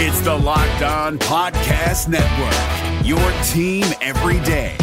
It's the Locked On Podcast Network, your team every day.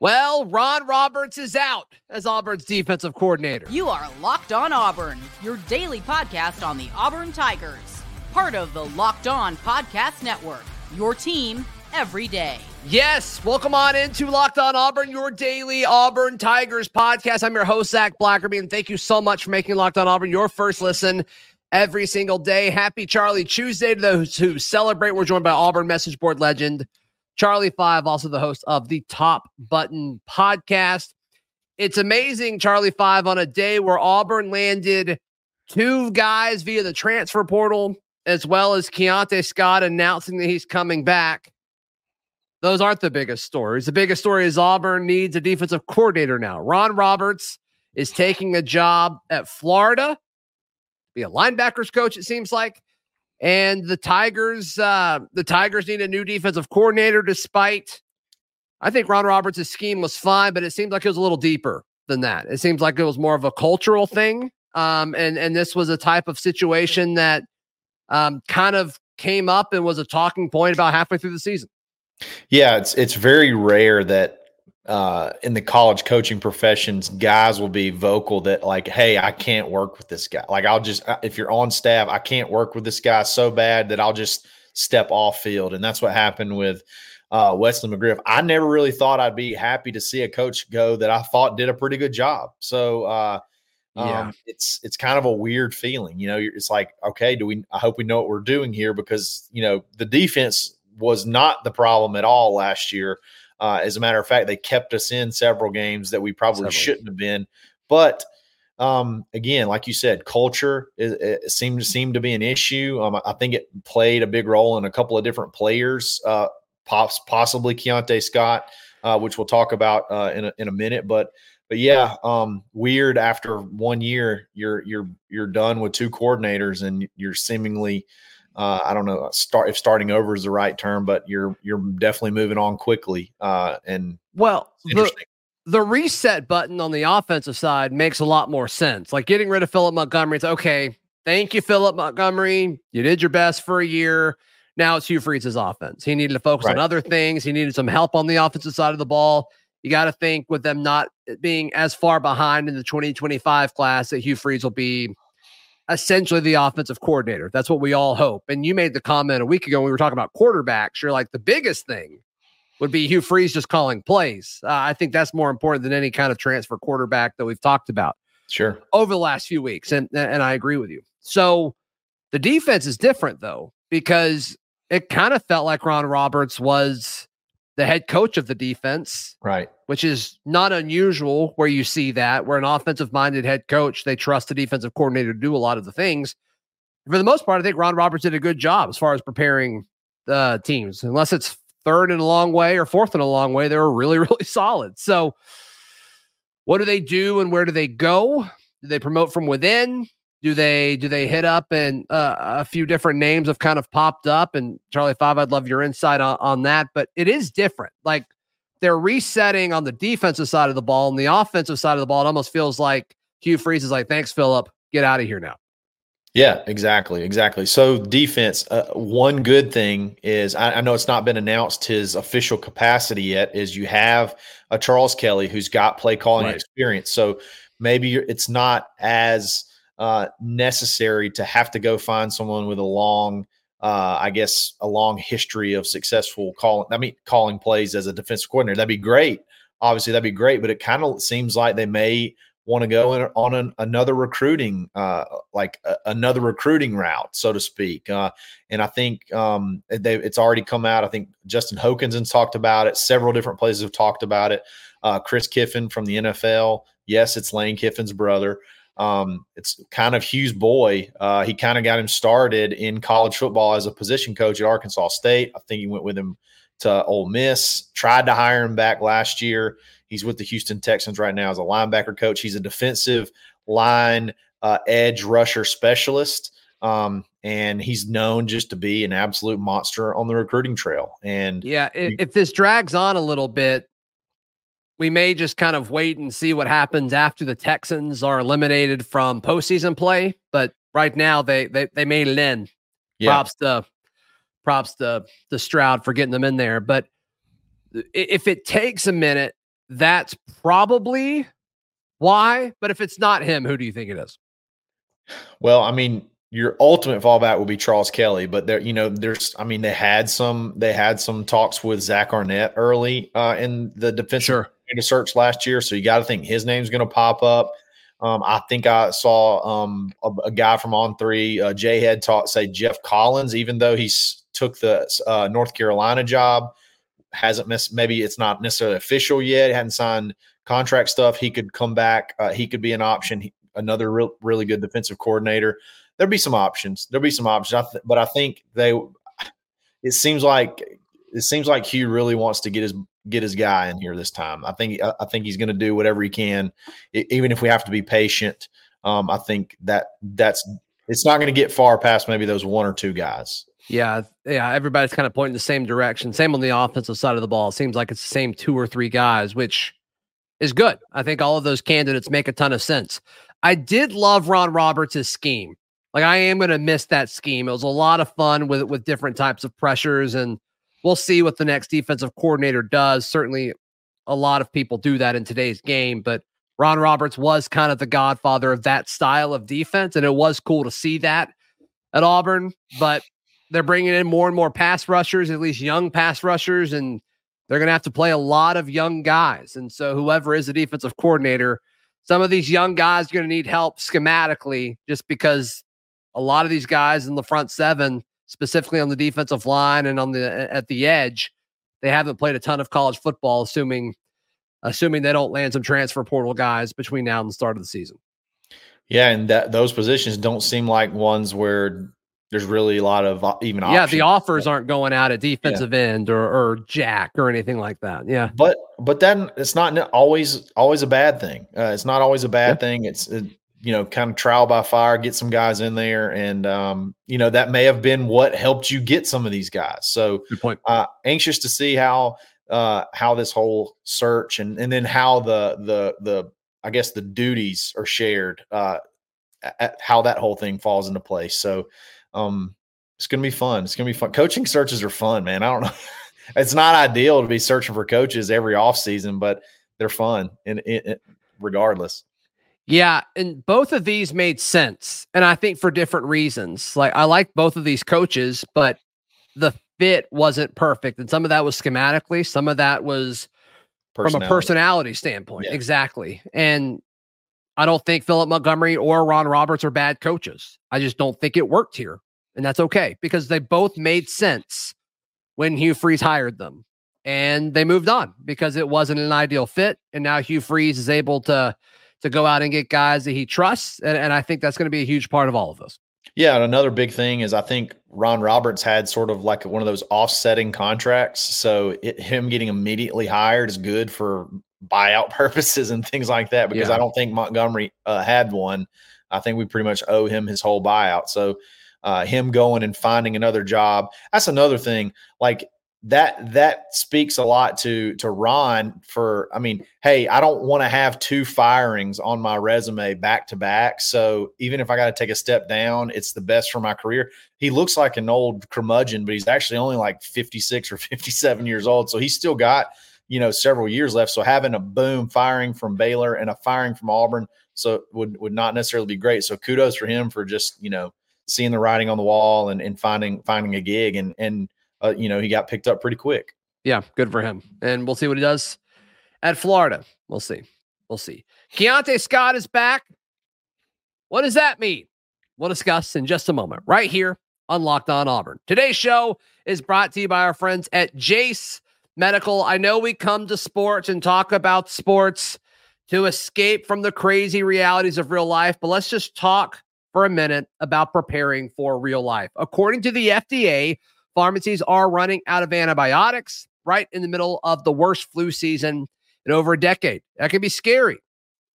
Well, Ron Roberts is out as Auburn's defensive coordinator. You are Locked On Auburn, your daily podcast on the Auburn Tigers, part of the Locked On Podcast Network, your team every day. Yes, welcome on into Locked On Auburn, your daily Auburn Tigers podcast. I'm your host, Zac Blackerby, and thank you so much for making Locked On Auburn your first listen every single day. Happy Charlie Tuesday to those who celebrate. We're joined by Auburn message board legend Charlie Five, also the host of the Top Button podcast. It's amazing, Charlie Five, on a day where Auburn landed two guys via the transfer portal, as well as Keionte Scott announcing that he's coming back. Those aren't the biggest stories. The biggest story is Auburn needs a defensive coordinator now. Ron Roberts is taking a job at Florida, be a linebackers coach, it seems like. And the Tigers, uh, the Tigers need a new defensive coordinator, despite I think Ron Roberts' scheme was fine, but it seemed like it was a little deeper than that. It seems like it was more of a cultural thing. Um, and and this was a type of situation that um, kind of came up and was a talking point about halfway through the season. Yeah, it's it's very rare that uh, in the college coaching professions, guys will be vocal that like, "Hey, I can't work with this guy. Like, I'll just uh, if you're on staff, I can't work with this guy so bad that I'll just step off field." And that's what happened with uh, Wesley McGriff. I never really thought I'd be happy to see a coach go that I thought did a pretty good job. So. Uh, yeah. Um, it's it's kind of a weird feeling, you know. It's like, okay, do we? I hope we know what we're doing here because you know the defense was not the problem at all last year. Uh, as a matter of fact, they kept us in several games that we probably several. shouldn't have been. But um, again, like you said, culture it, it seemed to seem to be an issue. Um, I think it played a big role in a couple of different players, uh, pops, possibly Keionte Scott, uh, which we'll talk about uh, in a, in a minute. But but yeah, um, weird. After one year, you're you're you're done with two coordinators, and you're seemingly uh, I don't know start if starting over is the right term, but you're you're definitely moving on quickly. Uh, and well, the, the reset button on the offensive side makes a lot more sense. Like getting rid of Philip Montgomery, it's okay. Thank you, Philip Montgomery. You did your best for a year. Now it's Hugh Freeze's offense. He needed to focus right. on other things. He needed some help on the offensive side of the ball. You got to think with them not being as far behind in the 2025 class that Hugh Freeze will be essentially the offensive coordinator. That's what we all hope. And you made the comment a week ago when we were talking about quarterbacks. You're like, the biggest thing would be Hugh Freeze just calling plays. Uh, I think that's more important than any kind of transfer quarterback that we've talked about. Sure. Over the last few weeks. And, and I agree with you. So the defense is different, though, because it kind of felt like Ron Roberts was the head coach of the defense. Right. Which is not unusual where you see that, where an offensive minded head coach, they trust the defensive coordinator to do a lot of the things. For the most part, I think Ron Roberts did a good job as far as preparing the teams, unless it's third in a long way or fourth in a long way. They were really, really solid. So, what do they do and where do they go? Do they promote from within? Do they do they hit up and uh, a few different names have kind of popped up? And Charlie Five, I'd love your insight on, on that. But it is different. Like they're resetting on the defensive side of the ball and the offensive side of the ball. It almost feels like Hugh Freeze is like, "Thanks, Philip. Get out of here now." Yeah, exactly, exactly. So defense. Uh, one good thing is I, I, know it's not been announced his official capacity yet. Is you have a Charles Kelly who's got play calling right. experience. So maybe it's not as uh, necessary to have to go find someone with a long, uh, I guess, a long history of successful calling. I mean, calling plays as a defensive coordinator. That'd be great. Obviously, that'd be great. But it kind of seems like they may want to go in, on an, another recruiting, uh, like a, another recruiting route, so to speak. Uh, and I think um, they, it's already come out. I think Justin Hokanson's talked about it. Several different places have talked about it. Uh, Chris Kiffin from the NFL. Yes, it's Lane Kiffin's brother. Um, it's kind of Hugh's boy. Uh, he kind of got him started in college football as a position coach at Arkansas State. I think he went with him to Ole Miss. Tried to hire him back last year. He's with the Houston Texans right now as a linebacker coach. He's a defensive line uh, edge rusher specialist. Um, and he's known just to be an absolute monster on the recruiting trail. And yeah, if, if this drags on a little bit, we may just kind of wait and see what happens after the Texans are eliminated from postseason play. But right now, they they they made it in. Yeah. Props to props to to Stroud for getting them in there. But if it takes a minute, that's probably why. But if it's not him, who do you think it is? Well, I mean, your ultimate fallback will be Charles Kelly, but there, you know, there's, I mean, they had some, they had some talks with Zach Arnett early uh, in the defensive sure. Search last year, so you got to think his name's going to pop up. Um, I think I saw um, a, a, guy from On Three, uh, Jay Head, taught say Geoff Collins, even though he's took the uh, North Carolina job, hasn't missed. Maybe it's not necessarily official yet. Hadn't signed contract stuff. He could come back. Uh, he could be an option. He, another real, really good defensive coordinator there'll be some options. There'll be some options, I th- but I think they. It seems like it seems like Hugh really wants to get his get his guy in here this time. I think I think he's going to do whatever he can, even if we have to be patient. Um, I think that that's it's not going to get far past maybe those one or two guys. Yeah, yeah. Everybody's kind of pointing the same direction. Same on the offensive side of the ball. It seems like it's the same two or three guys, which is good. I think all of those candidates make a ton of sense. I did love Ron Roberts' scheme. Like I am going to miss that scheme. It was a lot of fun with with different types of pressures, and we'll see what the next defensive coordinator does. Certainly, a lot of people do that in today's game, but Ron Roberts was kind of the godfather of that style of defense, and it was cool to see that at Auburn. But they're bringing in more and more pass rushers, at least young pass rushers, and they're going to have to play a lot of young guys. And so, whoever is the defensive coordinator, some of these young guys are going to need help schematically just because a lot of these guys in the front seven, specifically on the defensive line and on the at the edge, they haven't played a ton of college football, assuming assuming they don't land some transfer portal guys between now and the start of the season. Yeah, and that those positions don't seem like ones where there's really a lot of even yeah the offers aren't going out at defensive yeah. end or, or jack or anything like that yeah but but then it's not always always a bad thing uh, it's not always a bad yeah. thing it's it, you know, kind of trial by fire, get some guys in there, and um, you know that may have been what helped you get some of these guys. So, good point. Uh, anxious to see how uh, how this whole search and and then how the the the I guess the duties are shared, uh, how that whole thing falls into place. So, um, it's gonna be fun. It's gonna be fun. Coaching searches are fun, man. I don't know. it's not ideal to be searching for coaches every off season, but they're fun and regardless. Yeah, and both of these made sense, and I think for different reasons. Like I like both of these coaches, but the fit wasn't perfect, and some of that was schematically, some of that was from a personality standpoint. Yeah. Exactly, and I don't think Philip Montgomery or Ron Roberts are bad coaches. I just don't think it worked here, and that's okay because they both made sense when Hugh Freeze hired them, and they moved on because it wasn't an ideal fit, and now Hugh Freeze is able to to go out and get guys that he trusts. And, and I think that's going to be a huge part of all of this. Yeah, and another big thing is I think Ron Roberts had sort of like one of those offsetting contracts. So it, him getting immediately hired is good for buyout purposes and things like that because yeah. I don't think Montgomery uh, had one. I think we pretty much owe him his whole buyout. So uh, him going and finding another job, that's another thing. Like that that speaks a lot to to Ron for I mean, hey, I don't want to have two firings on my resume back to back. So even if I got to take a step down, it's the best for my career. He looks like an old curmudgeon, but he's actually only like 56 or 57 years old. So he's still got, you know, several years left. So having a boom firing from Baylor and a firing from Auburn so would would not necessarily be great. So kudos for him for just, you know, seeing the writing on the wall and, and finding finding a gig and and uh, you know, he got picked up pretty quick. Yeah, good for him. And we'll see what he does at Florida. We'll see. We'll see. Keionte Scott is back. What does that mean? We'll discuss in just a moment, right here on Locked On Auburn. Today's show is brought to you by our friends at Jase Medical. I know we come to sports and talk about sports to escape from the crazy realities of real life, but let's just talk for a minute about preparing for real life. According to the FDA, Pharmacies are running out of antibiotics right in the middle of the worst flu season in over a decade. That can be scary.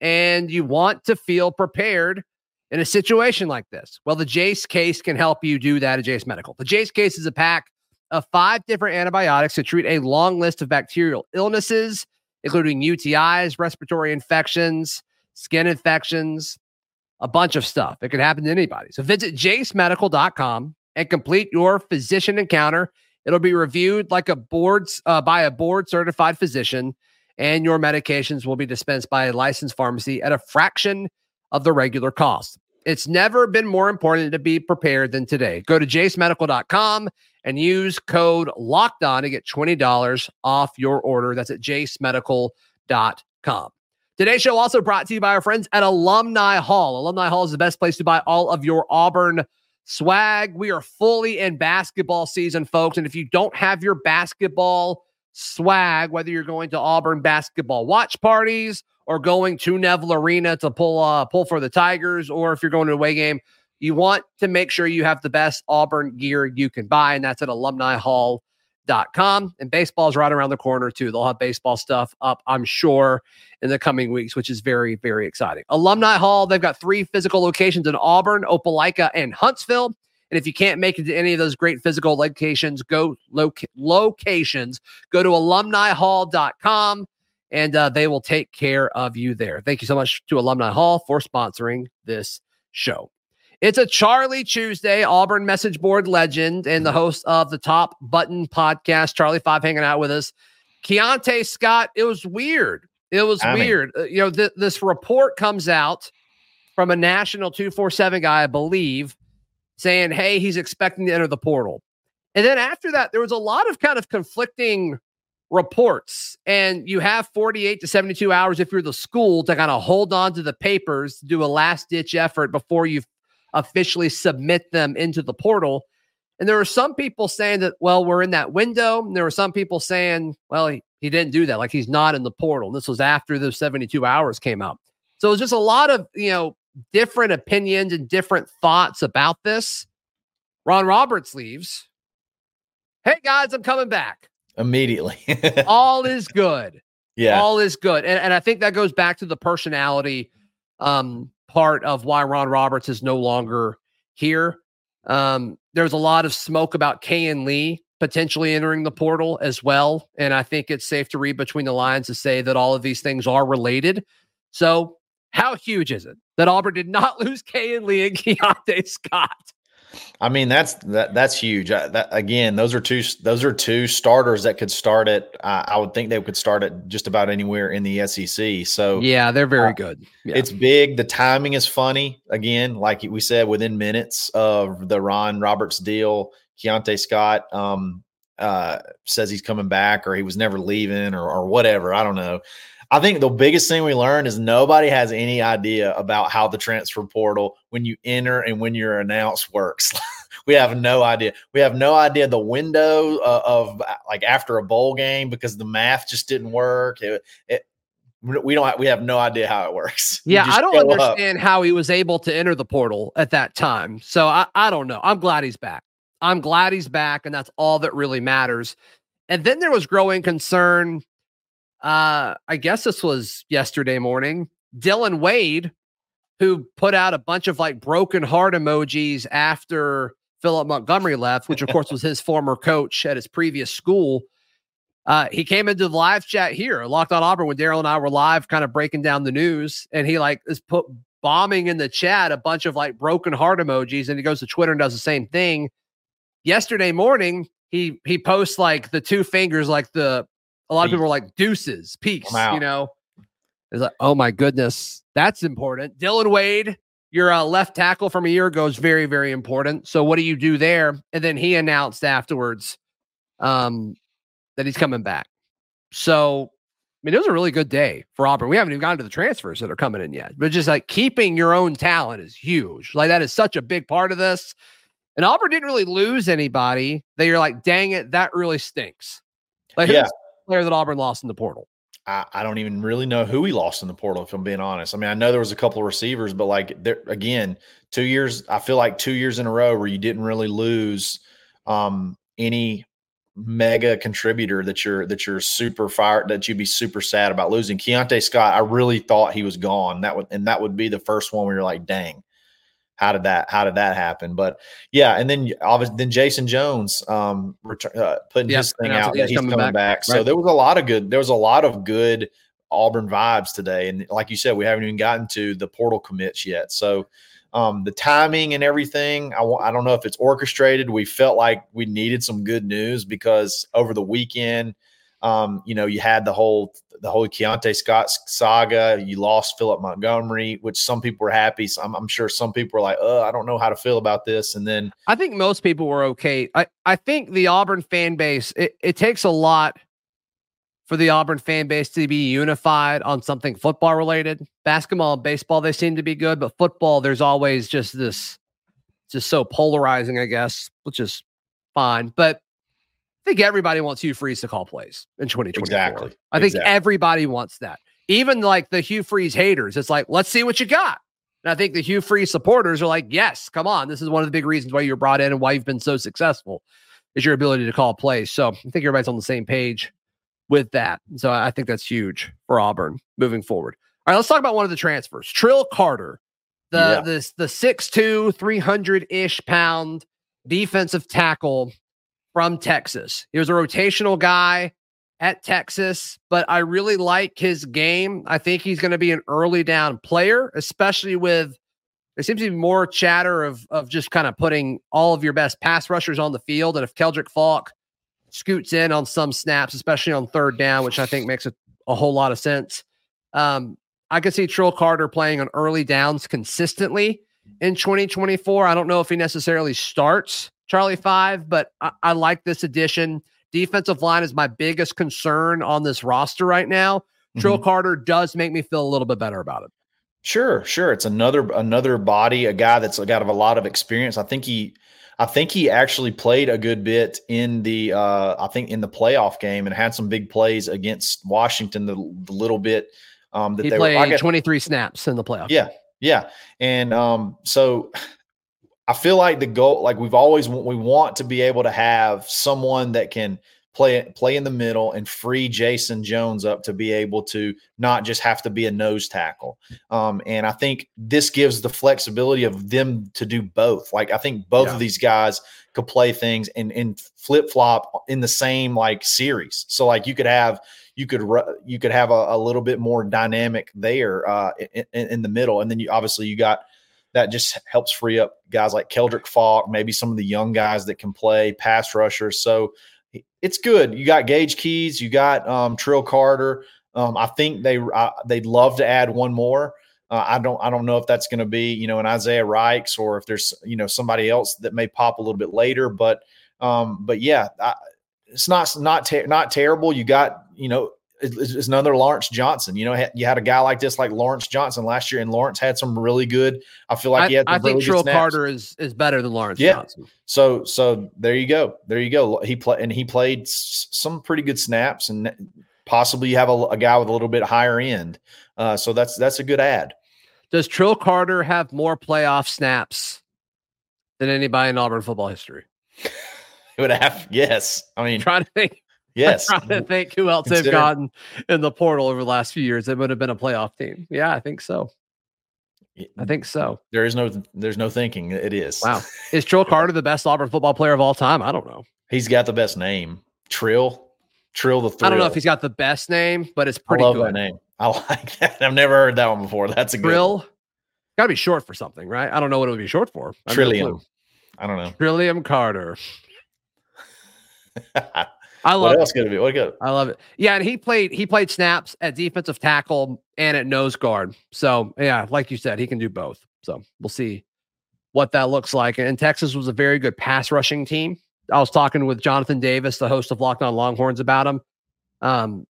And you want to feel prepared in a situation like this. Well, the Jase case can help you do that at Jase Medical. The Jase case is a pack of five different antibiotics to treat a long list of bacterial illnesses including UTIs, respiratory infections, skin infections, a bunch of stuff. It can happen to anybody. So visit jasemedical.com and complete your physician encounter. It'll be reviewed like a board uh, by a board certified physician, and your medications will be dispensed by a licensed pharmacy at a fraction of the regular cost. It's never been more important to be prepared than today. Go to jasemedical.com and use code locked on to get $20 off your order. That's at jasemedical.com. Today's show also brought to you by our friends at Alumni Hall. Alumni Hall is the best place to buy all of your Auburn swag. We are fully in basketball season, folks. And if you don't have your basketball swag, whether you're going to Auburn basketball watch parties or going to Neville Arena to pull uh, pull for the Tigers, or if you're going to a away game, you want to make sure you have the best Auburn gear you can buy, and that's at alumnihall.com. And baseball's right around the corner, too. They'll have baseball stuff up, I'm sure, in the coming weeks, which is very, very exciting. Alumni Hall, they've got three physical locations in Auburn, Opelika, and Huntsville. And if you can't make it to any of those great physical locations, go loca- locations, go to alumnihall.com and uh, they will take care of you there. Thank you so much to Alumni Hall for sponsoring this show. It's a Charlie Tuesday, Auburn message board legend and the mm-hmm. host of the Top Button podcast, Charlie Five, hanging out with us. Keionte Scott, it was weird. It was I weird. Mean. Uh, you know, th- this report comes out from a national 247 guy, I believe, saying, hey, he's expecting to enter the portal. And then after that, there was a lot of kind of conflicting reports. And you have 48 to 72 hours if you're the school to kind of hold on to the papers to do a last ditch effort before you officially submit them into the portal. And there were some people saying that, well, we're in that window. And there were some people saying, well, he, he didn't do that. Like he's not in the portal. And this was after those 72 hours came out. So it was just a lot of, you know, different opinions and different thoughts about this. Ron Roberts leaves. Hey guys, I'm coming back. Immediately. All is good. Yeah. All is good. And, and I think that goes back to the personality um, part of why Ron Roberts is no longer here. Um, there's a lot of smoke about Kayin Lee potentially entering the portal as well. And I think it's safe to read between the lines to say that all of these things are related. So, how huge is it that Auburn did not lose Kayin Lee and Keionte Scott? I mean, that's that that's huge. Uh, that again, those are two those are two starters that could start at. Uh, I would think they could start at just about anywhere in the SEC. So yeah, they're very uh, good. Yeah. It's big. The timing is funny. Again, like we said, within minutes of the Ron Roberts deal, Keionte Scott um, uh, says he's coming back, or he was never leaving, or or whatever. I don't know. I think the biggest thing we learned is nobody has any idea about how the transfer portal, when you enter and when you're announced, works. we have no idea. We have no idea the window uh, of like after a bowl game because the math just didn't work. It, it, we don't. Have, we have no idea how it works. Yeah, I don't understand up. how he was able to enter the portal at that time. So I, I don't know. I'm glad he's back. I'm glad he's back, and that's all that really matters. And then there was growing concern uh, I guess this was yesterday morning. Dillon Wade, who put out a bunch of like broken heart emojis after Philip Montgomery left, which of course was his former coach at his previous school. Uh, he came into the live chat here, Locked on Auburn, when Daryl and I were live, kind of breaking down the news, and he like is put bombing in the chat a bunch of like broken heart emojis, and he goes to Twitter and does the same thing. Yesterday morning, he he posts like the two fingers, like the a lot of people were like deuces, peace, you know. It's like, oh my goodness, that's important. Dillon Wade, your uh, left tackle from a year ago is very, very important. So what do you do there? And then he announced afterwards um, that he's coming back. So I mean, it was a really good day for Auburn. We haven't even gotten to the transfers that are coming in yet, but just like keeping your own talent is huge. Like that is such a big part of this. And Auburn didn't really lose anybody that you're like, dang it, that really stinks. Like, yeah player that Auburn lost in the portal? I, I, don't even really know who he lost in the portal, if I'm being honest. I mean, I know there was a couple of receivers, but like there again, two years, I feel like two years in a row where you didn't really lose um, any mega contributor that you're that you're super fired that you'd be super sad about losing. Keionte Scott, I really thought he was gone. That would and that would be the first one where you're like, dang. How did that how did that happen? But yeah, and then obviously then Jayson Jones um return, uh, putting Yep, his thing out that he's coming coming, back. back. So there was a lot of good there was a lot of good Auburn vibes today, and like you said, we haven't even gotten to the portal commits yet. So um, the timing and everything, I w- I don't know if it's orchestrated. We felt like we needed some good news because over the weekend, um, you know, you had the whole the whole Keionte Scott saga. You lost Philip Montgomery, which some people were happy. So I'm, I'm sure some people were like, "Uh, I don't know how to feel about this." And then I think most people were okay. I, I think the Auburn fan base, it, it takes a lot for the Auburn fan base to be unified on something football related. Basketball and baseball, they seem to be good, but football, there's always just this, just so polarizing, I guess, which is fine. But I think everybody wants Hugh Freeze to call plays in 2024. Exactly. I think Exactly. everybody wants that. Even like the Hugh Freeze haters, it's like, let's see what you got. And I think the Hugh Freeze supporters are like, yes, come on. This is one of the big reasons why you're brought in and why you've been so successful is your ability to call plays. So I think everybody's on the same page with that. So I think that's huge for Auburn moving forward. All right, let's talk about one of the transfers. Trill Carter, the Yeah. this the 6'2, 300-ish pound defensive tackle from Texas. He was a rotational guy at Texas, but I really like his game. I think he's going to be an early down player, especially with there seems to be more chatter of of just kind of putting all of your best pass rushers on the field. And if Keldric Faulk scoots in on some snaps, especially on third down, which I think makes a, a whole lot of sense. Um, I could see Trill Carter playing on early downs consistently in 2024. I don't know if he necessarily starts Charlie Five, but I, I like this addition. Defensive line is my biggest concern on this roster right now. Trill Mhm. Carter does make me feel a little bit better about it. Sure, sure. It's another another body, a guy that's got a lot of experience. I think he I think he actually played a good bit in the uh I think in the playoff game and had some big plays against Washington the, the little bit um that He they were played guess- 23 snaps in the playoff. yeah, yeah. And um, so I feel like the goal, like we've always we want to be able to have someone that can play play in the middle and free Jayson Jones up to be able to not just have to be a nose tackle. Um, and I think this gives the flexibility of them to do both. Like I think both Yeah. of these guys could play things and and flip flop in the same like series. So like you could have you could you could have a, a little bit more dynamic there uh, in, in the middle, and then you obviously you got that just helps free up guys like Keldric Faulk, maybe some of the young guys that can play pass rushers. So it's good. You got Gage Keys, you got um, Trill Carter. Um, I think they they'd love to add one more. Uh, I don't I don't know if that's going to be you know an Isaiah Raikes or if there's you know somebody else that may pop a little bit later. But um, but yeah, I, it's not not ter- not terrible. You got you know it's, it's another Lawrence Johnson. You know you had a guy like this like Lawrence Johnson last year, and Lawrence had some really good. I feel like I, he had. I some think Trill snaps. Carter is is better than Lawrence Yeah. Johnson. So so there you go. There you go. He played and he played s- some pretty good snaps, and possibly you have a, a guy with a little bit higher end. Uh, so that's that's a good ad. Does Trill Carter have more playoff snaps than anybody in Auburn football history? It would have yes. I mean trying to think. Yes. Trying to think who else they've gotten in the portal over the last few years that would have been a playoff team. Yeah, I think so. I think so. there is no there's no thinking. It is. Wow. Is Trill Carter the best Auburn football player of all time? I don't know. He's got the best name. Trill. Trill the thrill. I don't know if he's got the best name, but it's I pretty love good. that name. I like that. I've never heard that one before. That's a good Trill. Got to be short for something, right? I don't know what it would be short for. I Trillium. I don't know. Trillium Carter. I love what it. else could it be? What could I love it. Yeah, and he played he played snaps at defensive tackle and at nose guard. So yeah, like you said, he can do both. So we'll see what that looks like. And Texas was a very good pass rushing team. I was talking with Jonathan Davis, the host of Locked On Longhorns, about him. Um,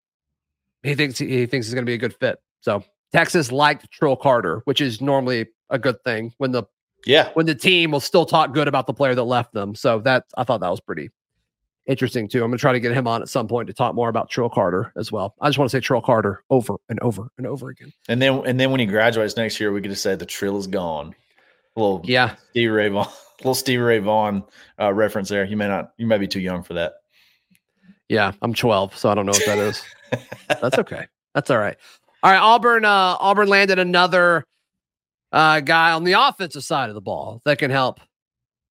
he thinks he thinks he's going to be a good fit. So Texas liked Trill Carter, which is normally a good thing when the yeah. when the team will still talk good about the player that left them. So that I thought that was pretty interesting too. I'm gonna try to get him on at some point to talk more about Trill Carter as well. I just want to say Trill Carter over and over and over again. And then and then when he graduates next year, we could just say the trill is gone. A little Yeah, Steve Ray Vaughan, little Stevie Ray Vaughan uh, reference there. You may not, you may be too young for that. yeah. I'm 12, so I don't know what that is. That's okay. That's all right. All right, Auburn. Uh, Auburn landed another uh, guy on the offensive side of the ball that can help,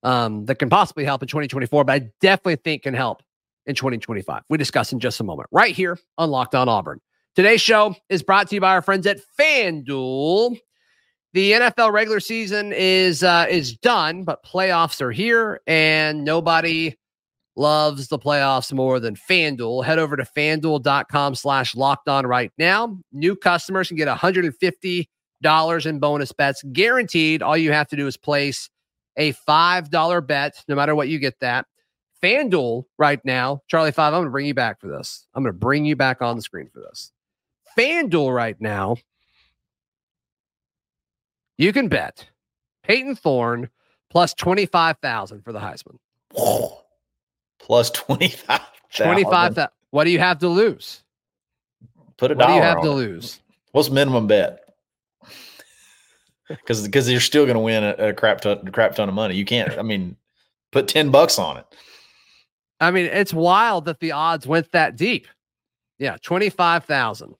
um, that can possibly help in 2024, but I definitely think can help in 2025. We discuss in just a moment, right here on Locked On Auburn. Today's show is brought to you by our friends at FanDuel. The NFL regular season is uh, is done, but playoffs are here, and nobody loves the playoffs more than FanDuel. Head over to fanduel.com slash locked on right now. New customers can get $150 in bonus bets guaranteed. All you have to do is place a $5 bet, no matter what you get that. FanDuel right now, Charlie Five, I'm going to bring you back for this. I'm going to bring you back on the screen for this. FanDuel right now, you can bet Payton Thorne plus 25,000 for the Heisman. Plus 25. 25,000. What do you have to lose? Put a What do you have to it. lose? What's minimum bet? Because because you're still going to win a, a crap ton, crap ton of money. You can't. I mean, put ten bucks on it. I mean, it's wild that the odds went that deep. Yeah, 25,000.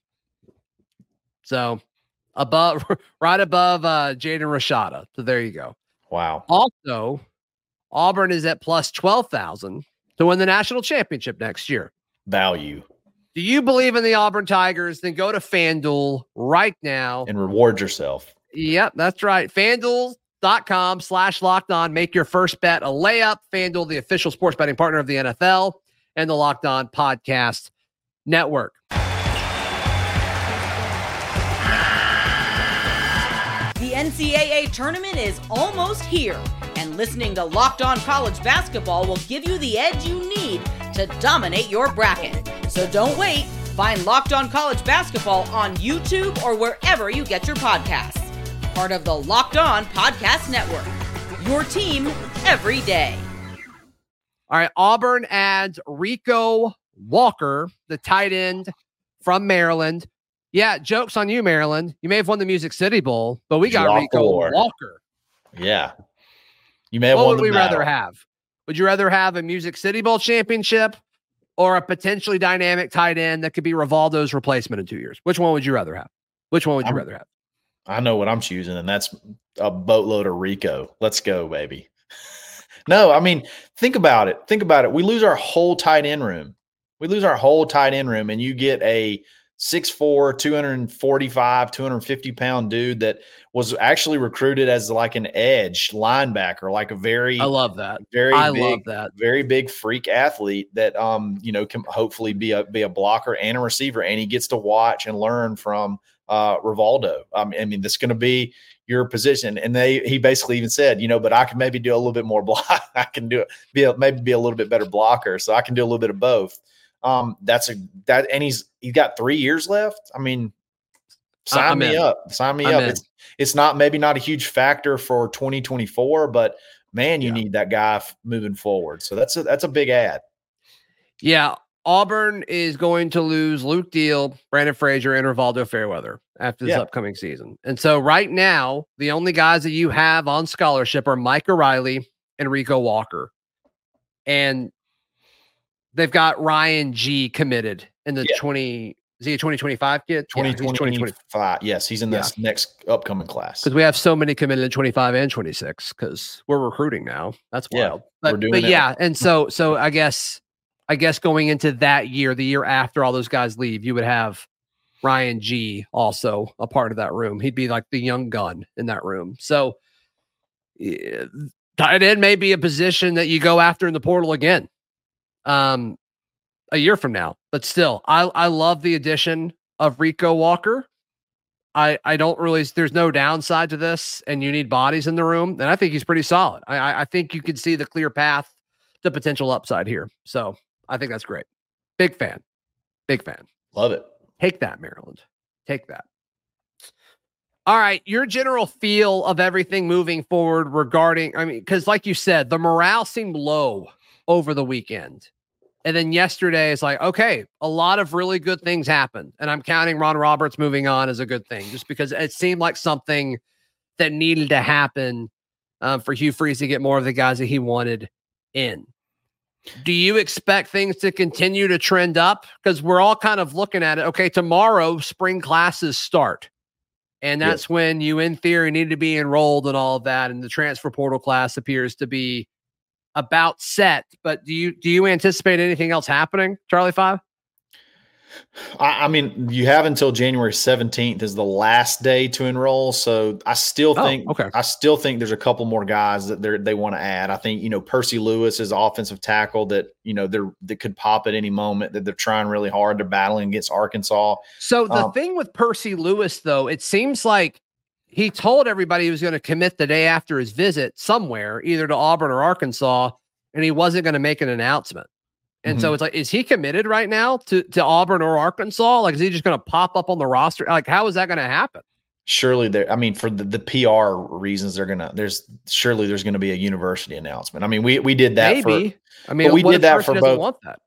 So above, right above uh, Jaden Rashada. So there you go. Wow. Also, Auburn is at plus 12,000 to win the national championship next year. Value Do you believe in the Auburn Tigers? Then go to FanDuel right now. and reward yourself. Yep, that's right. FanDuel.com slash locked on. Make your first bet a layup. FanDuel, the official sports betting partner of the NFL and the Locked On Podcast Network. The NCAA tournament is almost here, and listening to Locked On College Basketball will give you the edge you need to dominate your bracket. So don't wait. Find Locked On College Basketball on YouTube or wherever you get your podcasts. Part of the Locked On Podcast Network. Your team every day. All right, Auburn adds Rico Walker, the tight end from Maryland. Yeah, jokes on you, Maryland. You may have won the Music City Bowl, but we got Drop Rico war. Walker. Yeah. You may have What won would the we rather have? Would you rather have a Music City Bowl championship or a potentially dynamic tight end that could be Rivaldo's replacement in two years? Which one would you rather have? Which one would you I'm- rather have? I know what I'm choosing, and that's a boatload of Rico. Let's go, baby. no, I mean, think about it. Think about it. We lose our whole tight end room. We lose our whole tight end room, and you get a 6'4, 245, 250 pound dude that was actually recruited as like an edge linebacker, like a very, I love that. very I big, love that. very big freak athlete that um you know can hopefully be a be a blocker and a receiver and he gets to watch and learn from uh Rivaldo. Um, I mean that's going to be your position and they he basically even said you know but I can maybe do a little bit more block I can do it be a, maybe be a little bit better blocker so I can do a little bit of both. Um that's a that and he's he's got 3 years left. I mean sign I'm me in. up. Sign me I'm up. in. It's it's not maybe not a huge factor for 2024 but man, you Yeah. need that guy f- moving forward. So that's a that's a big ad. Yeah, Auburn is going to lose Luke Deal, Brandon Frazier, and Rivaldo Fairweather after this Yeah. upcoming season. And so right now, the only guys that you have on scholarship are Mike O'Reilly and Rico Walker. And they've got Ryan Ghea committed in the Yeah. 20 is he a 2025 kid? Yeah, 2025. yes, he's in this next upcoming class. because we have so many committed in 25 and 26 because we're recruiting now. That's Yeah, wild. but, we're doing but it. yeah, and so so I guess I guess going into that year, the year after all those guys leave, you would have Ryan Ghea also a part of that room. He'd be like the young gun in that room. So yeah, tight end may be a position that you go after in the portal again. Um a year from now. But still, I I love the addition of Rico Walker. I I don't really there's no downside to this, and you need bodies in the room, and I think he's pretty solid. I I, think you can see the clear path to potential upside here. So I think that's great. Big fan. Big fan. Love it. Take that, Maryland. Take that. All right, your general feel of everything moving forward regarding, I mean, because like you said, the morale seemed low over the weekend. And then yesterday is like, okay, a lot of really good things happened. And I'm counting Ron Roberts moving on as a good thing, just because it seemed like something that needed to happen um, for Hugh Freeze to get more of the guys that he wanted in. Do you expect things to continue to trend up? Because we're all kind of looking at it. Okay, tomorrow spring classes start. And that's when you, in theory, need to be enrolled and all of that. And the transfer portal class appears to be about set. But do you do you anticipate anything else happening, Charlie Five? I, I mean, you have until January 17th is the last day to enroll. So I still Oh, think okay. I still think there's a couple more guys that they they want to add. I think, you know, Percy Lewis is offensive tackle that, you know, they're that could pop at any moment that they're trying really hard. They're battling against Arkansas. So the Um, thing with Percy Lewis, though, it seems like he told everybody he was going to commit the day after his visit somewhere, either to Auburn or Arkansas, and he wasn't going to make an announcement. And so it's like, is he committed right now to, to Auburn or Arkansas? Like, is he just going to pop up on the roster? Like, how is that going to happen? Surely there, I mean, for the, the PR reasons, they're gonna there's surely there's gonna be a university announcement. I mean, we we did that Maybe. for I mean, we did that for both. Want that?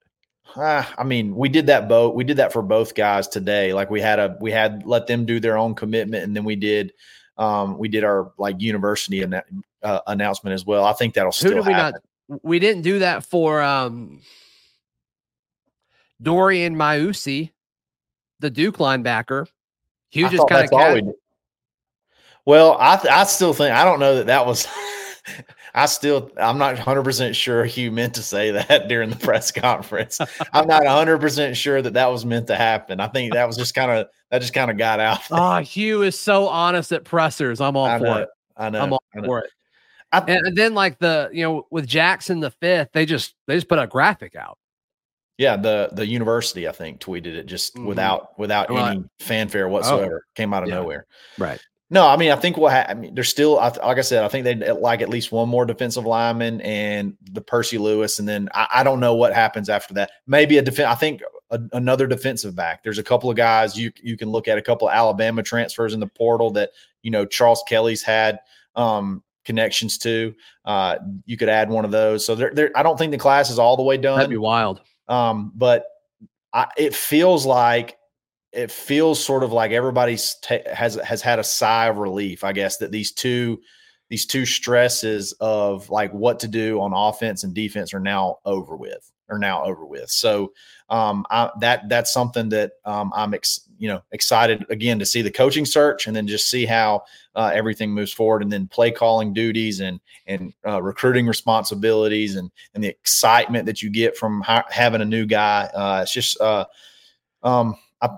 Ah, I mean, we did that both. We did that for both guys today. Like we had a, we had let them do their own commitment, and then we did, um, we did our like university anna- uh, announcement as well. I think that'll Who still did we happen. not? We didn't do that for um Dorian Mausi, the Duke linebacker. He I just kind all we of. Well, I I still think I don't know that that was. I still I'm not 100 percent sure Hugh meant to say that during the press conference. I'm not 100 percent sure that that was meant to happen. I think that was just kind of that just kind of got out. Oh, Hugh is so honest at pressers. I'm all I for know. it. I know. I'm all know. for it. I- And, and then like the you know with Jackson the fifth, they just they just put a graphic out. Yeah, the the university I think tweeted it just Mhm. without without Right. any fanfare whatsoever. Came out of Yeah. nowhere. Right. No, I mean I think what ha- I mean there's still like I said I think they would like at least one more defensive lineman and the Percy Lewis and then I, I don't know what happens after that. Maybe a defense. I think a, another defensive back. There's a couple of guys you you can look at a couple of Alabama transfers in the portal that you know Charles Kelly's had um, connections to. Uh, you could add one of those. So there, there I don't think the class is all the way done. That'd be wild. Um, but I, it feels like it feels sort of like everybody's ta- has has had a sigh of relief, I guess, that these two these two stresses of like what to do on offense and defense are now over with. Are now over with. So um, I, that that's something that um, I'm ex, you know excited again to see the coaching search and then just see how uh, everything moves forward and then play calling duties and and uh, recruiting responsibilities and and the excitement that you get from ha- having a new guy. Uh, it's just uh, um, I,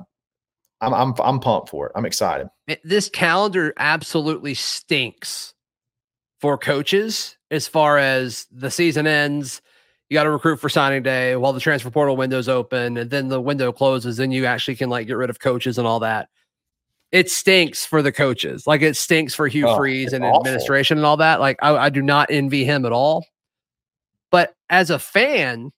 I'm I'm I'm pumped for it. I'm excited. This calendar absolutely stinks for coaches as far as the season ends. You got to recruit for signing day while the transfer portal window's open, and then the window closes. Then you actually can like get rid of coaches and all that. It stinks for the coaches. Like it stinks for Hugh Oh, Freeze and awful. administration and all that. Like I, I do not envy him at all. But as a fan,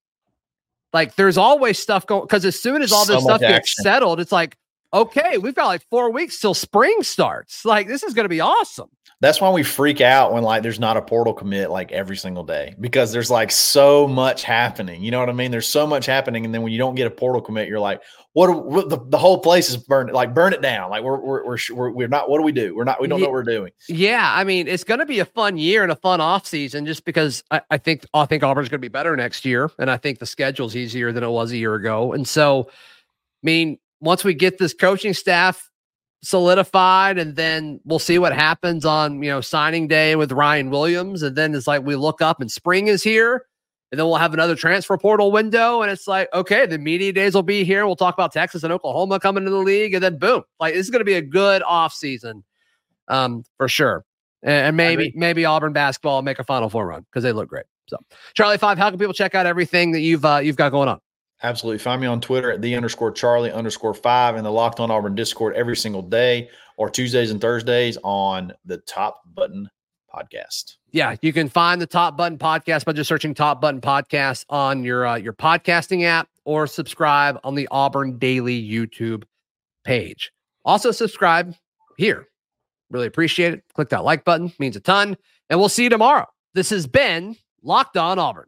like there's always stuff going because as soon as all this stuff gets settled, it's like, okay, we've got like four weeks till spring starts. Like this is going to be awesome. That's why we freak out when like there's not a portal commit like every single day because there's like so much happening. You know what I mean? There's so much happening, and then when you don't get a portal commit, you're like, what? are- what the, the whole place is burned. Like burn it down. Like we're we're we're, we're we're not. What do we do? We're not. We don't know what we're doing. Yeah, I mean, it's going to be a fun year and a fun off season just because I, I think I think Auburn's going to be better next year, and I think the schedule's easier than it was a year ago. And so, I mean, once we get this coaching staff solidified, and then we'll see what happens on you know signing day with Ryan Williams, and then it's like we look up and spring is here. And then we'll have another transfer portal window, and it's like, okay, the media days will be here. We'll talk about Texas and Oklahoma coming to the league, and then boom, like this is going to be a good off season, um, for sure. And, and maybe maybe Auburn basketball make a Final Four run because they look great. So, Charlie Five, how can people check out everything that you've uh, you've got going on? Absolutely. Find me on Twitter at the underscore Charlie underscore five in the Locked On Auburn Discord every single day or Tuesdays and Thursdays on the Top Button Podcast. Yeah, you can find the Top Button Podcast by just searching Top Button Podcast on your uh, your podcasting app or subscribe on the Auburn Daily YouTube page. Also subscribe here. Really appreciate it. Click that like button, means a ton. And we'll see you tomorrow. This has been Locked On Auburn.